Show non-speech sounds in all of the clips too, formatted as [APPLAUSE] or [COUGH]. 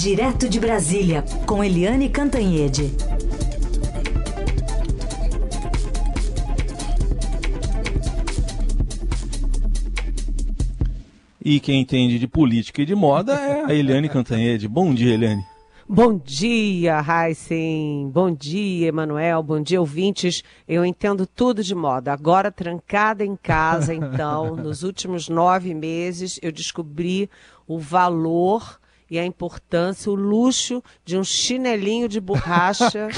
Direto de Brasília, com Eliane Cantanhede. E quem entende de política e de moda é a Eliane Cantanhede. Bom dia, Eliane. Bom dia, Heisen. Bom dia, Emanuel. Bom dia, ouvintes. Eu entendo tudo de moda. Agora, trancada em casa, então, [LAUGHS] nos últimos nove meses, eu descobri o valor e a importância, o luxo de um chinelinho de borracha.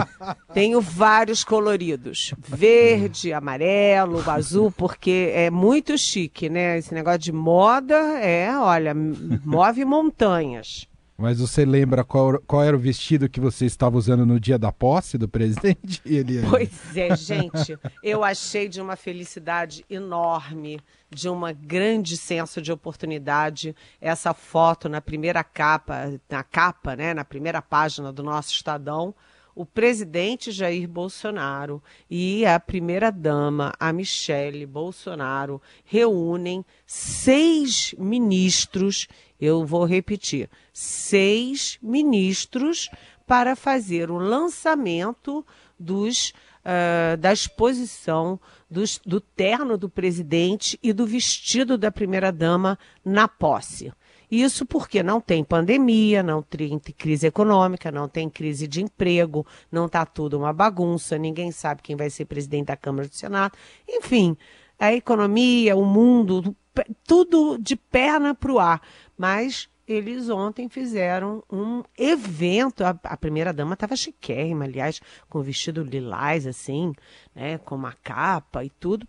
[LAUGHS] Tenho vários coloridos: verde, amarelo, azul, porque é muito chique, né? Esse negócio de moda é, olha, move montanhas. Mas você lembra qual, qual, era o vestido que você estava usando no dia da posse do presidente? [LAUGHS] Ele... Pois é, gente. Eu achei de uma felicidade enorme, de uma grande senso de oportunidade, essa foto na primeira capa, na capa, né, na primeira página do nosso Estadão, o presidente Jair Bolsonaro e a primeira-dama, a Michele Bolsonaro, reúnem seis ministros eu vou repetir, seis ministros para fazer o lançamento dos, uh, da exposição dos, do terno do presidente e do vestido da primeira-dama na posse. Isso porque não tem pandemia, não tem crise econômica, não tem crise de emprego, não está tudo uma bagunça, ninguém sabe quem vai ser presidente da Câmara do Senado. Enfim, a economia, o mundo, tudo de perna para o ar. Mas eles ontem fizeram um evento. A, a primeira-dama estava chiquérrima, aliás, com vestido lilás, assim, né, com uma capa e tudo,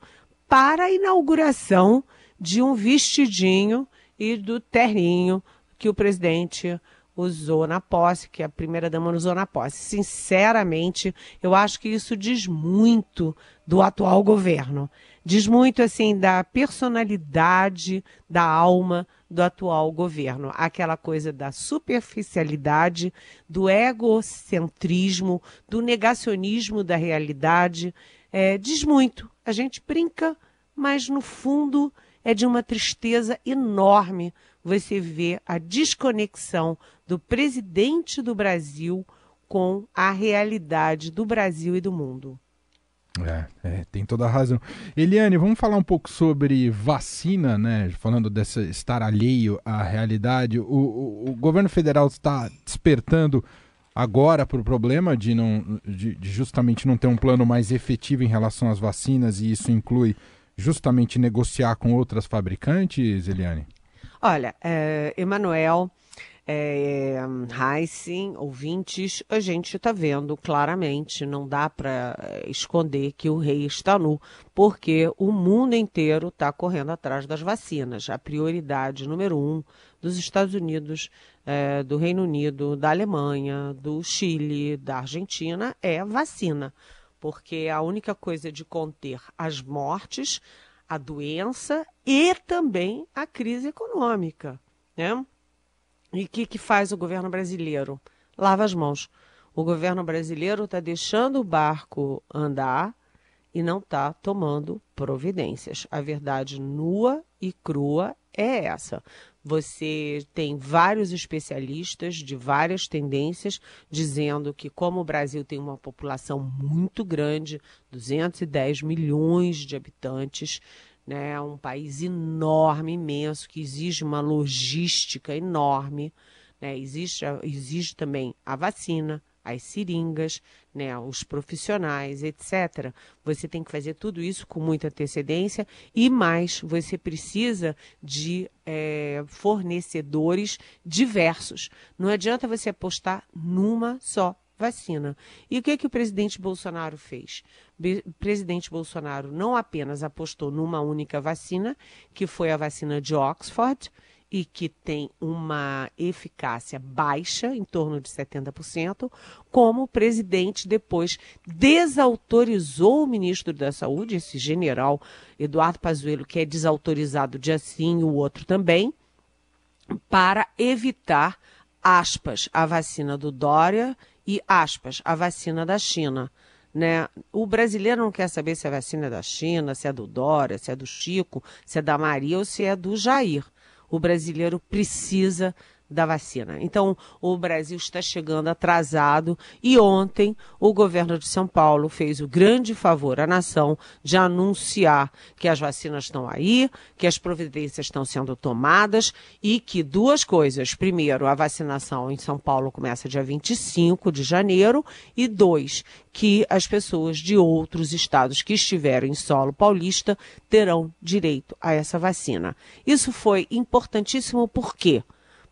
para a inauguração de um vestidinho e do terninho que o presidente usou na posse, que a primeira-dama usou na posse. Sinceramente, eu acho que isso diz muito do atual governo. Diz muito, assim, da personalidade, da alma do atual governo. Aquela coisa da superficialidade, do egocentrismo, do negacionismo da realidade. É, diz muito. A gente brinca, mas no fundo é de uma tristeza enorme você ver a desconexão do presidente do Brasil com a realidade do Brasil e do mundo. É, é, tem toda a razão. Eliane, vamos falar um pouco sobre vacina, né? Falando dessa estar alheio à realidade. O, o, o governo federal está despertando agora para o problema de, não, de, de, justamente não ter um plano mais efetivo em relação às vacinas, e isso inclui justamente negociar com outras fabricantes, Eliane? Olha, é, Emanuel, é, Heissing, ouvintes, a gente está vendo claramente, não dá para é, esconder que o rei está nu, porque o mundo inteiro está correndo atrás das vacinas. A prioridade número um dos Estados Unidos, é, do Reino Unido, da Alemanha, do Chile, da Argentina é a vacina, porque a única coisa de conter as mortes, a doença e também a crise econômica, né? E o que, que faz o governo brasileiro? Lava as mãos. O governo brasileiro está deixando o barco andar e não está tomando providências. A verdade nua e crua é essa. Você tem vários especialistas de várias tendências dizendo que, como o Brasil tem uma população muito grande 210 milhões de habitantes né? Um país enorme, imenso, que exige uma logística enorme, né? Existe, exige também a vacina, as seringas, né, os profissionais, etc. Você tem que fazer tudo isso com muita antecedência e mais, você precisa de é, fornecedores diversos. Não adianta você apostar numa só vacina. E o que, que o presidente Bolsonaro fez? O presidente Bolsonaro não apenas apostou numa única vacina, que foi a vacina de Oxford, e que tem uma eficácia baixa, em torno de 70%, como o presidente depois desautorizou o ministro da Saúde, esse general Eduardo Pazuello, que é desautorizado de assim, o outro também, para evitar, aspas, a vacina do Dória e, aspas, a vacina da China. Né? O brasileiro não quer saber se a vacina é da China, se é do Dória, se é do Chico, se é da Maria ou se é do Jair. O brasileiro precisa da vacina. Então, o Brasil está chegando atrasado e ontem o governo de São Paulo fez o grande favor à nação de anunciar que as vacinas estão aí, que as providências estão sendo tomadas e que duas coisas. Primeiro, a vacinação em São Paulo começa dia 25 de janeiro e dois, que as pessoas de outros estados que estiveram em solo paulista terão direito a essa vacina. Isso foi importantíssimo por quê?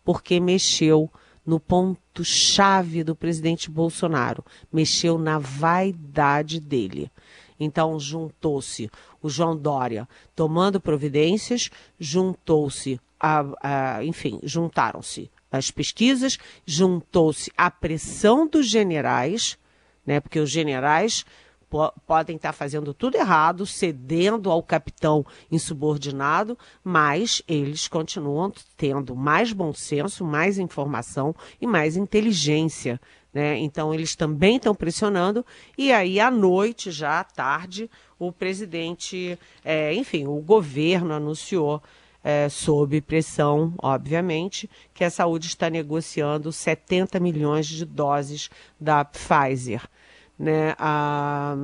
Porque mexeu no ponto-chave do presidente Bolsonaro, mexeu na vaidade dele. Então, juntou-se o João Dória tomando providências, juntou-se, a, a, enfim, juntaram-se as pesquisas, juntou-se a pressão dos generais, né, porque os generais podem estar fazendo tudo errado, cedendo ao capitão insubordinado, mas eles continuam tendo mais bom senso, mais informação e mais inteligência. Né? Então, eles também estão pressionando, e aí à noite, já à tarde, o presidente, é, enfim, o governo anunciou. É, sob pressão, obviamente, que a saúde está negociando 70 milhões de doses da Pfizer. Né? Ah,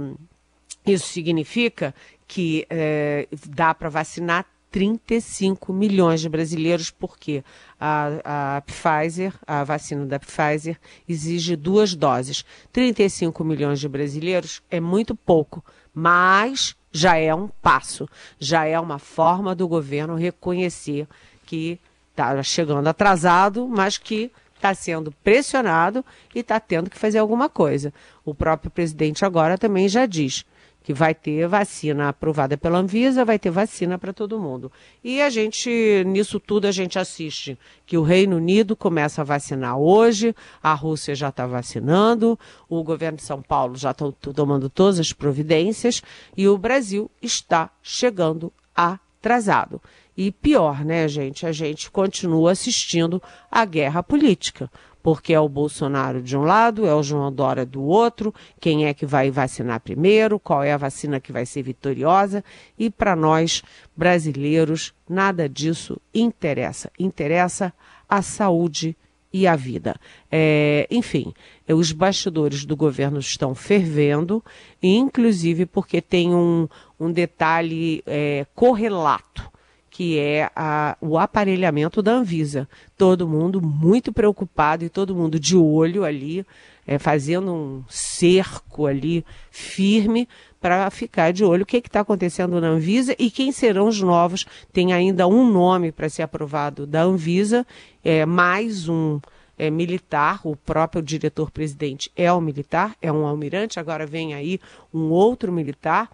isso significa que é, dá para vacinar 35 milhões de brasileiros, porque a, a Pfizer, a vacina da Pfizer, exige duas doses. 35 milhões de brasileiros é muito pouco, mas já é um passo, já é uma forma do governo reconhecer que está chegando atrasado, mas que está sendo pressionado e está tendo que fazer alguma coisa. O próprio presidente agora também já diz que vai ter vacina aprovada pela Anvisa, vai ter vacina para todo mundo. E a gente, nisso tudo, a gente assiste que o Reino Unido começa a vacinar hoje, a Rússia já está vacinando, o governo de São Paulo já está tomando todas as providências e o Brasil está chegando atrasado. E pior, né, gente? A gente continua assistindo à guerra política, porque é o Bolsonaro de um lado, é o João Dória do outro, quem é que vai vacinar primeiro, qual é a vacina que vai ser vitoriosa. E para nós, brasileiros, nada disso interessa. Interessa a saúde e a vida. É, enfim, os bastidores do governo estão fervendo, inclusive porque tem um, um detalhe é, correlato que é a, o aparelhamento da Anvisa. Todo mundo muito preocupado e todo mundo de olho ali, é, fazendo um cerco ali firme para ficar de olho o que está acontecendo na Anvisa e quem serão os novos. Tem ainda um nome para ser aprovado da Anvisa, é, mais um é, militar, o próprio diretor-presidente é um militar, é um almirante, agora vem aí um outro militar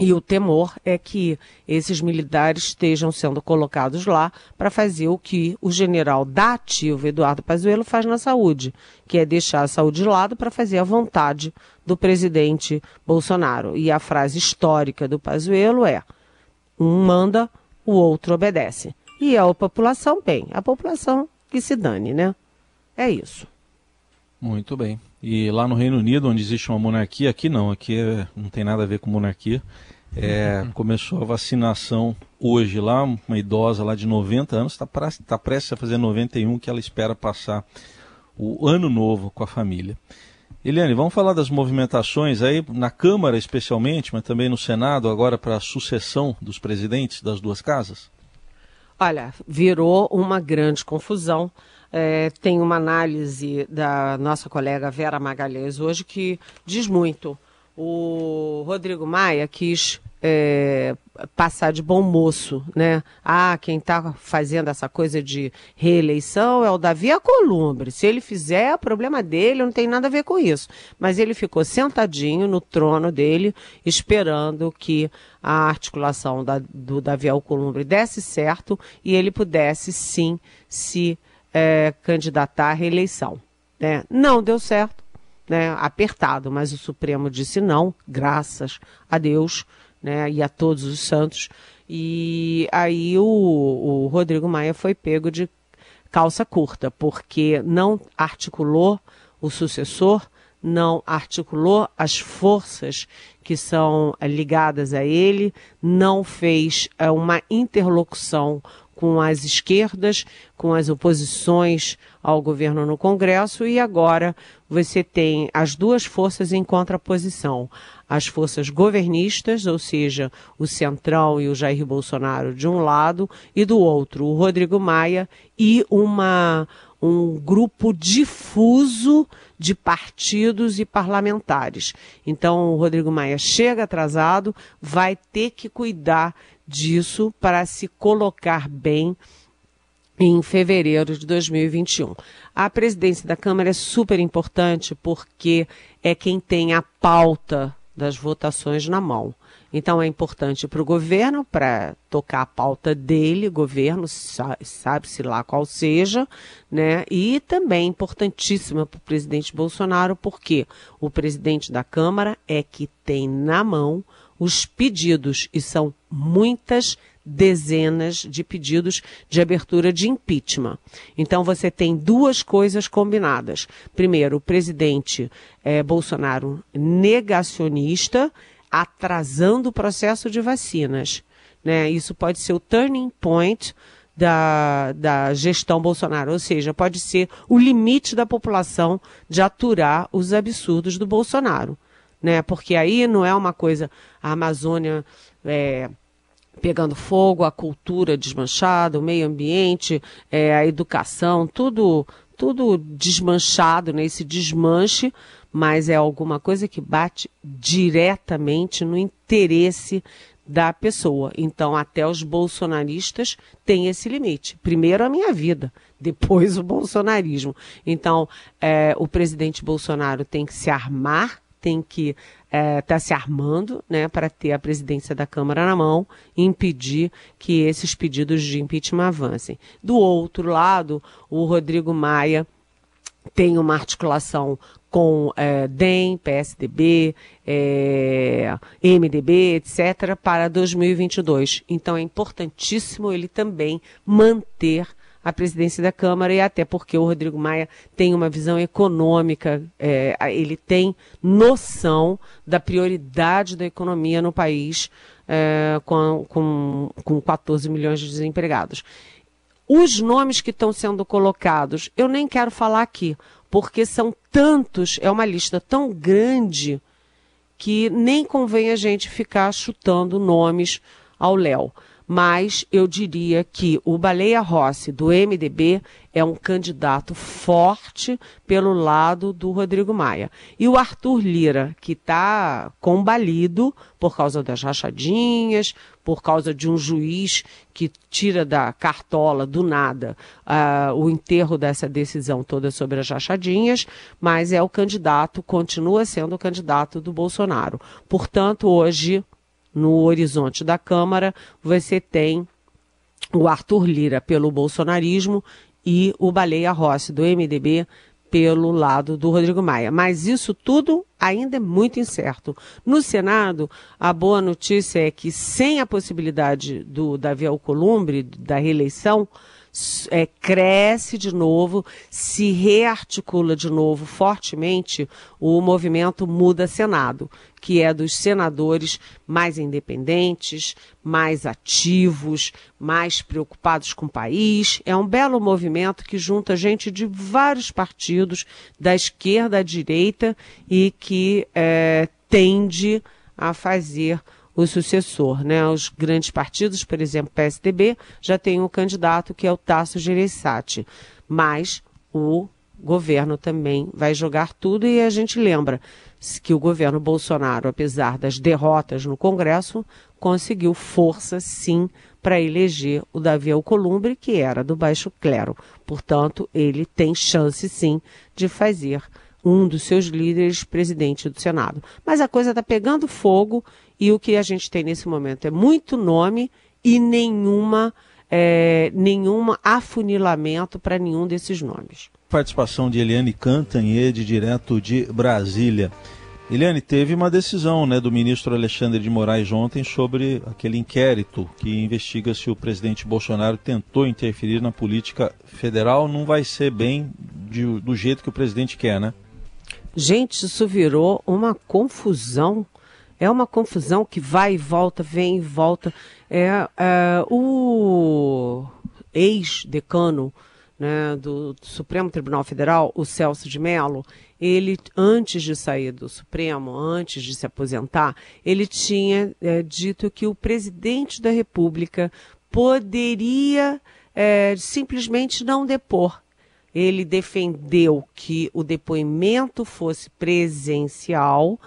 e o temor é que esses militares estejam sendo colocados lá para fazer o que o general da ativa, Eduardo Pazuello, faz na saúde, que é deixar a saúde de lado para fazer a vontade do presidente Bolsonaro. E a frase histórica do Pazuello é: um manda, o outro obedece. E a população, bem, a população que se dane, né? É isso. Muito bem. E lá no Reino Unido, onde existe uma monarquia, aqui não, aqui é, não tem nada a ver com monarquia. É, uhum. Começou a vacinação hoje lá, uma idosa lá de 90 anos, está tá prestes a fazer 91, que ela espera passar o ano novo com a família. Eliane, vamos falar das movimentações aí, na Câmara especialmente, mas também no Senado, agora para a sucessão dos presidentes das duas casas? Olha, virou uma grande confusão. É, tem uma análise da nossa colega Vera Magalhães hoje que diz muito. O Rodrigo Maia quis é, passar de bom moço, né? Ah, quem está fazendo essa coisa de reeleição é o Davi Alcolumbre. Se ele fizer, é problema dele, não tem nada a ver com isso. Mas ele ficou sentadinho no trono dele, esperando que a articulação da, do Davi Alcolumbre desse certo e ele pudesse sim se é, candidatar à reeleição. Né? Não deu certo, né? apertado, mas o Supremo disse não, graças a Deus né? e a todos os santos. E aí o, o Rodrigo Maia foi pego de calça curta, porque não articulou o sucessor, não articulou as forças que são ligadas a ele, não fez é, uma interlocução com as esquerdas, com as oposições ao governo no Congresso, e agora você tem as duas forças em contraposição. As forças governistas, ou seja, o Centrão e o Jair Bolsonaro de um lado, e do outro, o Rodrigo Maia e uma, um grupo difuso de partidos e parlamentares. Então, o Rodrigo Maia chega atrasado, vai ter que cuidar disso para se colocar bem em fevereiro de 2021. A presidência da Câmara é super importante porque é quem tem a pauta das votações na mão. Então é importante para o governo, para tocar a pauta dele, governo, sabe-se lá qual seja, né? E também importantíssima para o presidente Bolsonaro, porque o presidente da Câmara é que tem na mão os pedidos, e são muitas dezenas de pedidos de abertura de impeachment. Então você tem duas coisas combinadas. Primeiro, o presidente eh, Bolsonaro negacionista atrasando o processo de vacinas. Né? Isso pode ser o turning point da, da gestão Bolsonaro, ou seja, pode ser o limite da população de aturar os absurdos do Bolsonaro. Né? Porque aí não é uma coisa, a Amazônia é, pegando fogo, a cultura desmanchada, o meio ambiente, é, a educação, tudo, tudo desmanchado, né? esse desmanche mas é alguma coisa que bate diretamente no interesse da pessoa. Então, até os bolsonaristas têm esse limite. Primeiro a minha vida, [LAUGHS] depois o bolsonarismo. Então, é, o presidente Bolsonaro tem que se armar, tem que estar é, tá se armando né, para ter a presidência da Câmara na mão e impedir que esses pedidos de impeachment avancem. Do outro lado, o Rodrigo Maia tem uma articulação com é, DEM, PSDB, é, MDB, etc., para 2022. Então é importantíssimo ele também manter a presidência da Câmara e até porque o Rodrigo Maia tem uma visão econômica, é, ele tem noção da prioridade da economia no país é, com, com, com 14 milhões de desempregados. Os nomes que estão sendo colocados, eu nem quero falar aqui, porque são tantos, é uma lista tão grande que nem convém a gente ficar chutando nomes ao Léo mas eu diria que o Baleia Rossi, do MDB, é um candidato forte pelo lado do Rodrigo Maia. E o Arthur Lira, que está combalido por causa das rachadinhas, por causa de um juiz que tira da cartola do nada uh, o enterro dessa decisão toda sobre as rachadinhas, mas é o candidato, continua sendo o candidato do Bolsonaro. Portanto, hoje no horizonte da Câmara, você tem o Arthur Lira pelo bolsonarismo e o Baleia Rossi do MDB pelo lado do Rodrigo Maia. Mas isso tudo ainda é muito incerto. No Senado, a boa notícia é que, sem a possibilidade do Davi Alcolumbre, da reeleição, é, cresce de novo, se rearticula de novo fortemente o movimento Muda Senado, que é dos senadores mais independentes, mais ativos, mais preocupados com o país. É um belo movimento que junta gente de vários partidos, da esquerda à direita, e que é, tende a fazer o sucessor. Né? Os grandes partidos, por exemplo, PSDB, já tem um candidato que é o Tasso Gereissati, mas o governo também vai jogar tudo e a gente lembra que o governo Bolsonaro, apesar das derrotas no Congresso, conseguiu força sim para eleger o Davi Alcolumbre, que era do baixo clero. Portanto, ele tem chance sim de fazer um dos seus líderes presidente do Senado. Mas a coisa está pegando fogo e o que a gente tem nesse momento é muito nome e nenhuma, é, nenhum afunilamento para nenhum desses nomes. Participação de Eliane Cantanhede, direto de Brasília. Eliane, teve uma decisão né, do ministro Alexandre de Moraes ontem sobre aquele inquérito que investiga se o presidente Bolsonaro tentou interferir na política federal. Não vai ser bem de, do jeito que o presidente quer, né? Gente, isso virou uma confusão é uma confusão que vai e volta, vem e volta. É, é, o ex-decano né, do, Supremo Tribunal Federal, o Celso de Mello, ele, antes de sair do Supremo, antes de se aposentar, ele tinha é, dito que o presidente da República poderia é, simplesmente não depor. Ele defendeu que o depoimento fosse presencial,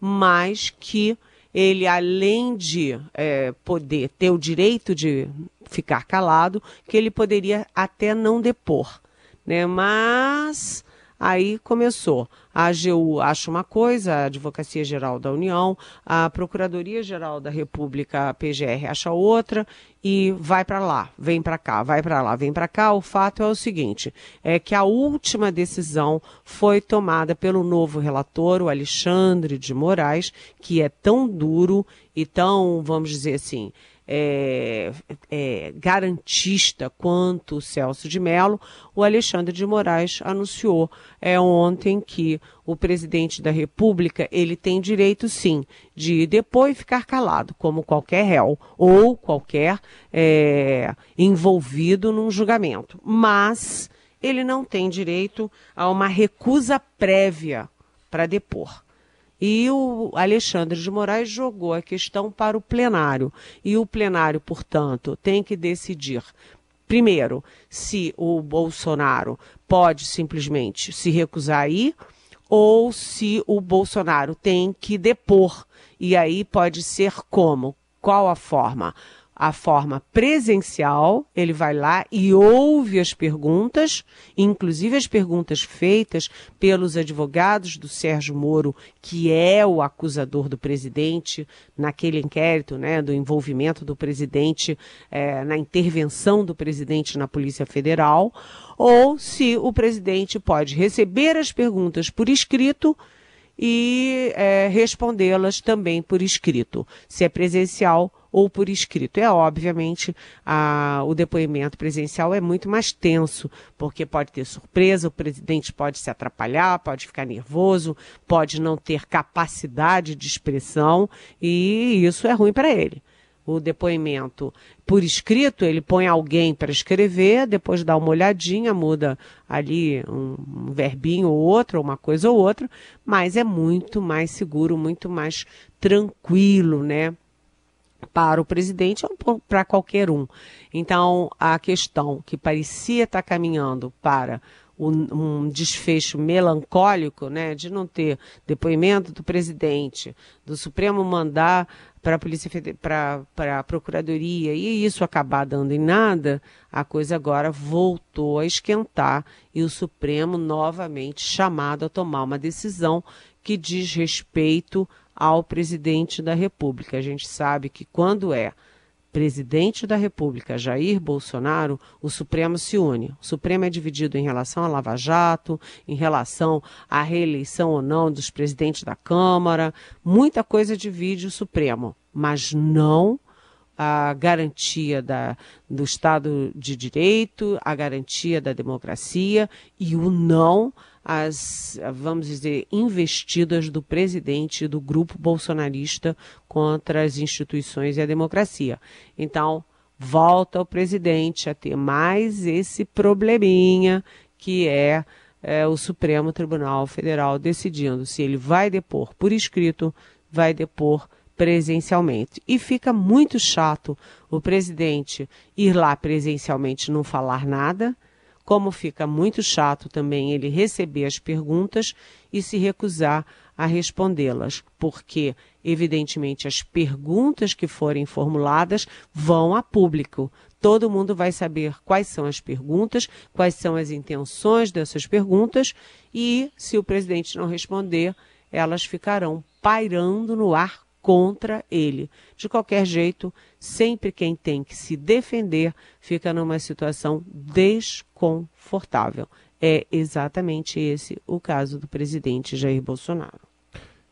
mas que ele, além de é, poder ter o direito de ficar calado, que ele poderia até não depor. Né? Mas aí começou. A AGU acha uma coisa, a Advocacia Geral da União, a Procuradoria Geral da República, PGR, acha outra e vai para lá, vem para cá, vai para lá, vem para cá. O fato é o seguinte, é que a última decisão foi tomada pelo novo relator, o Alexandre de Moraes, que é tão duro e tão, vamos dizer assim, é, é, garantista quanto o Celso de Mello, o Alexandre de Moraes anunciou é, ontem que o presidente da República ele tem direito sim de depois ficar calado, como qualquer réu ou qualquer é, envolvido num julgamento, mas ele não tem direito a uma recusa prévia para depor. E o Alexandre de Moraes jogou a questão para o plenário. E o plenário, portanto, tem que decidir primeiro, se o Bolsonaro pode simplesmente se recusar a ir, ou se o Bolsonaro tem que depor. E aí pode ser como? Qual a forma? A forma presencial, ele vai lá e ouve as perguntas, inclusive as perguntas feitas pelos advogados do Sérgio Moro, que é o acusador do presidente naquele inquérito, né, do envolvimento do presidente é, na intervenção do presidente na Polícia Federal, ou se o presidente pode receber as perguntas por escrito e é, respondê-las também por escrito, se é presencial ou por escrito. É obviamente a, o depoimento presencial é muito mais tenso, porque pode ter surpresa, o presidente pode se atrapalhar, pode ficar nervoso, pode não ter capacidade de expressão e isso é ruim para ele o depoimento por escrito, ele põe alguém para escrever, depois dá uma olhadinha, muda ali um, um verbinho ou outro, uma coisa ou outra, mas é muito mais seguro, muito mais tranquilo, né? Para o presidente ou para qualquer um. Então, a questão que parecia estar caminhando para um, desfecho melancólico, né, de não ter depoimento do presidente, do Supremo mandar para a polícia para a procuradoria e isso acabar dando em nada, a coisa agora voltou a esquentar e o Supremo novamente chamado a tomar uma decisão que diz respeito ao presidente da República. A gente sabe que quando é presidente da República, Jair Bolsonaro, o Supremo se une. O Supremo é dividido em relação a Lava Jato, em relação à reeleição ou não dos presidentes da Câmara. Muita coisa divide o Supremo, mas não a garantia da, do Estado de Direito, a garantia da democracia e o não as, vamos dizer, investidas do presidente do grupo bolsonarista contra as instituições e a democracia. Então, volta o presidente a ter mais esse probleminha que é, é o Supremo Tribunal Federal decidindo se ele vai depor por escrito, vai depor presencialmente. E fica muito chato o presidente ir lá presencialmente não falar nada como fica muito chato também ele receber as perguntas e se recusar a respondê-las, porque, evidentemente, as perguntas que forem formuladas vão a público. Todo mundo vai saber quais são as perguntas, quais são as intenções dessas perguntas e, se o presidente não responder, elas ficarão pairando no ar contra ele. De qualquer jeito, sempre quem tem que se defender fica numa situação desconfortável. É exatamente esse o caso do presidente Jair Bolsonaro.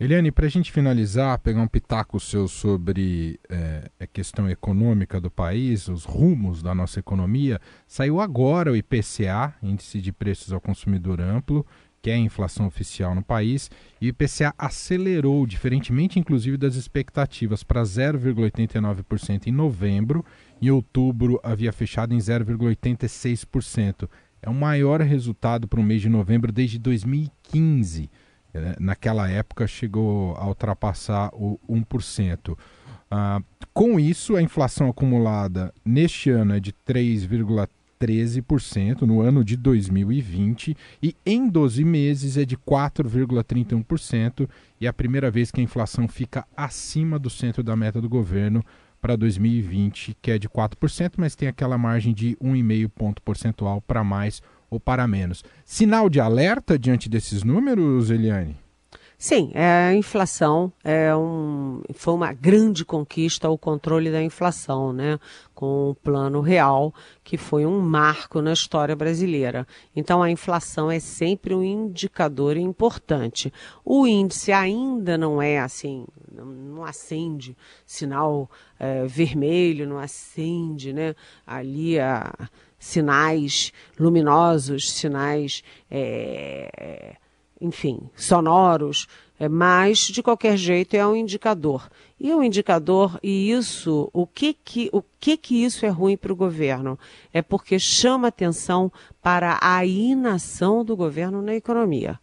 Eliane, para a gente finalizar, pegar um pitaco seu sobre é, a questão econômica do país, os rumos da nossa economia, saiu agora o IPCA, Índice de Preços ao Consumidor Amplo, que é a inflação oficial no país, e o IPCA acelerou, diferentemente inclusive das expectativas, para 0,89% em novembro. Em outubro havia fechado em 0,86%. É o maior resultado para o mês de novembro desde 2015. É, naquela época chegou a ultrapassar o 1%. Ah, com isso, a inflação acumulada neste ano é de 3,13% no ano de 2020 e em 12 meses é de 4,31% e é a primeira vez que a inflação fica acima do centro da meta do governo para 2020, que é de 4%, mas tem aquela margem de 1,5 ponto percentual para mais ou para menos. Sinal de alerta diante desses números, Eliane? Sim, é, a inflação é um, foi uma grande conquista o controle da inflação, né? Com o plano real, que foi um marco na história brasileira. Então a inflação é sempre um indicador importante. O índice ainda não é assim, não acende sinal é, vermelho, não acende, né? Ali a sinais luminosos, sinais é, enfim, sonoros, é, mas de qualquer jeito é um indicador. E o um indicador, e isso, o que que, o que, que isso é ruim para o governo? É porque chama atenção para a inação do governo na economia.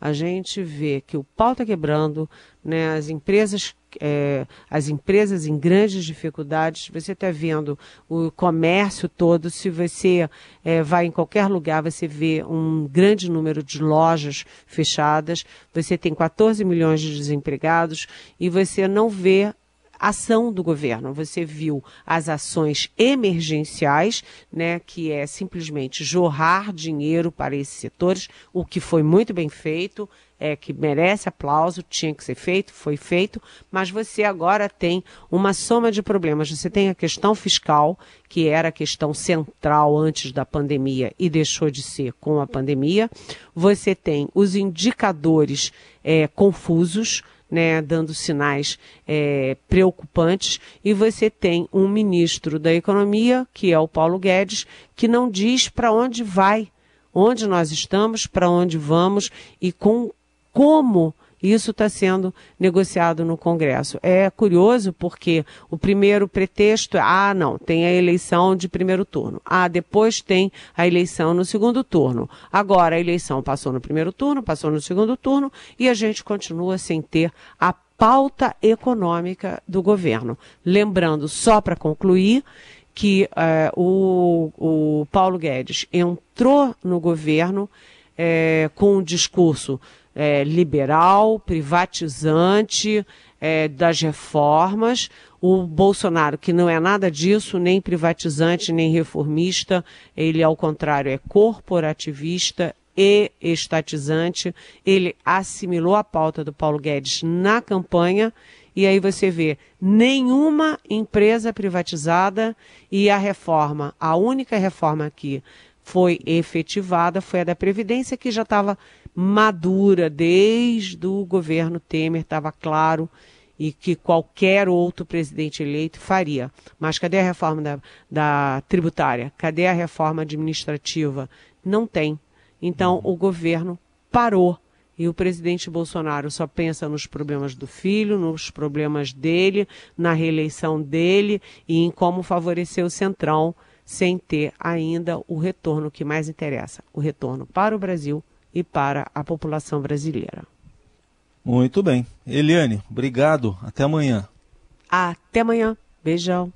A gente vê que o pau está quebrando, né, as empresas é, as empresas em grandes dificuldades, você está vendo o comércio todo, se você é, vai em qualquer lugar, você vê um grande número de lojas fechadas, você tem 14 milhões de desempregados e você não vê ação do governo. Você viu as ações emergenciais, né, que é simplesmente jorrar dinheiro para esses setores, o que foi muito bem feito, é que merece aplauso, tinha que ser feito, foi feito, mas você agora tem uma soma de problemas. Você tem a questão fiscal, que era a questão central antes da pandemia e deixou de ser com a pandemia. Você tem os indicadores é, confusos, né, dando sinais é, preocupantes, e você tem um ministro da Economia, que é o Paulo Guedes, que não diz para onde vai, onde nós estamos, para onde vamos e com como isso está sendo negociado no Congresso. É curioso porque o primeiro pretexto é, ah, não, tem a eleição de primeiro turno. Ah, depois tem a eleição no segundo turno. Agora a eleição passou no primeiro turno, passou no segundo turno e a gente continua sem ter a pauta econômica do governo. Lembrando, só para concluir, que eh, o, o Paulo Guedes entrou no governo eh, com um discurso é, liberal, privatizante é, das reformas. O Bolsonaro, que não é nada disso, nem privatizante, nem reformista, ele, ao contrário, é corporativista e estatizante. Ele assimilou a pauta do Paulo Guedes na campanha. E aí você vê nenhuma empresa privatizada e a reforma, a única reforma que foi efetivada foi a da Previdência, que já estava madura desde o governo Temer, estava claro e que qualquer outro presidente eleito faria. Mas cadê a reforma da, da tributária? Cadê a reforma administrativa? Não tem. Então o governo parou. E o presidente Bolsonaro só pensa nos problemas do filho, nos problemas dele, na reeleição dele e em como favorecer o Centrão sem ter ainda o retorno que mais interessa, o retorno para o Brasil e para a população brasileira. Muito bem. Eliane, obrigado. Até amanhã. Até amanhã. Beijão.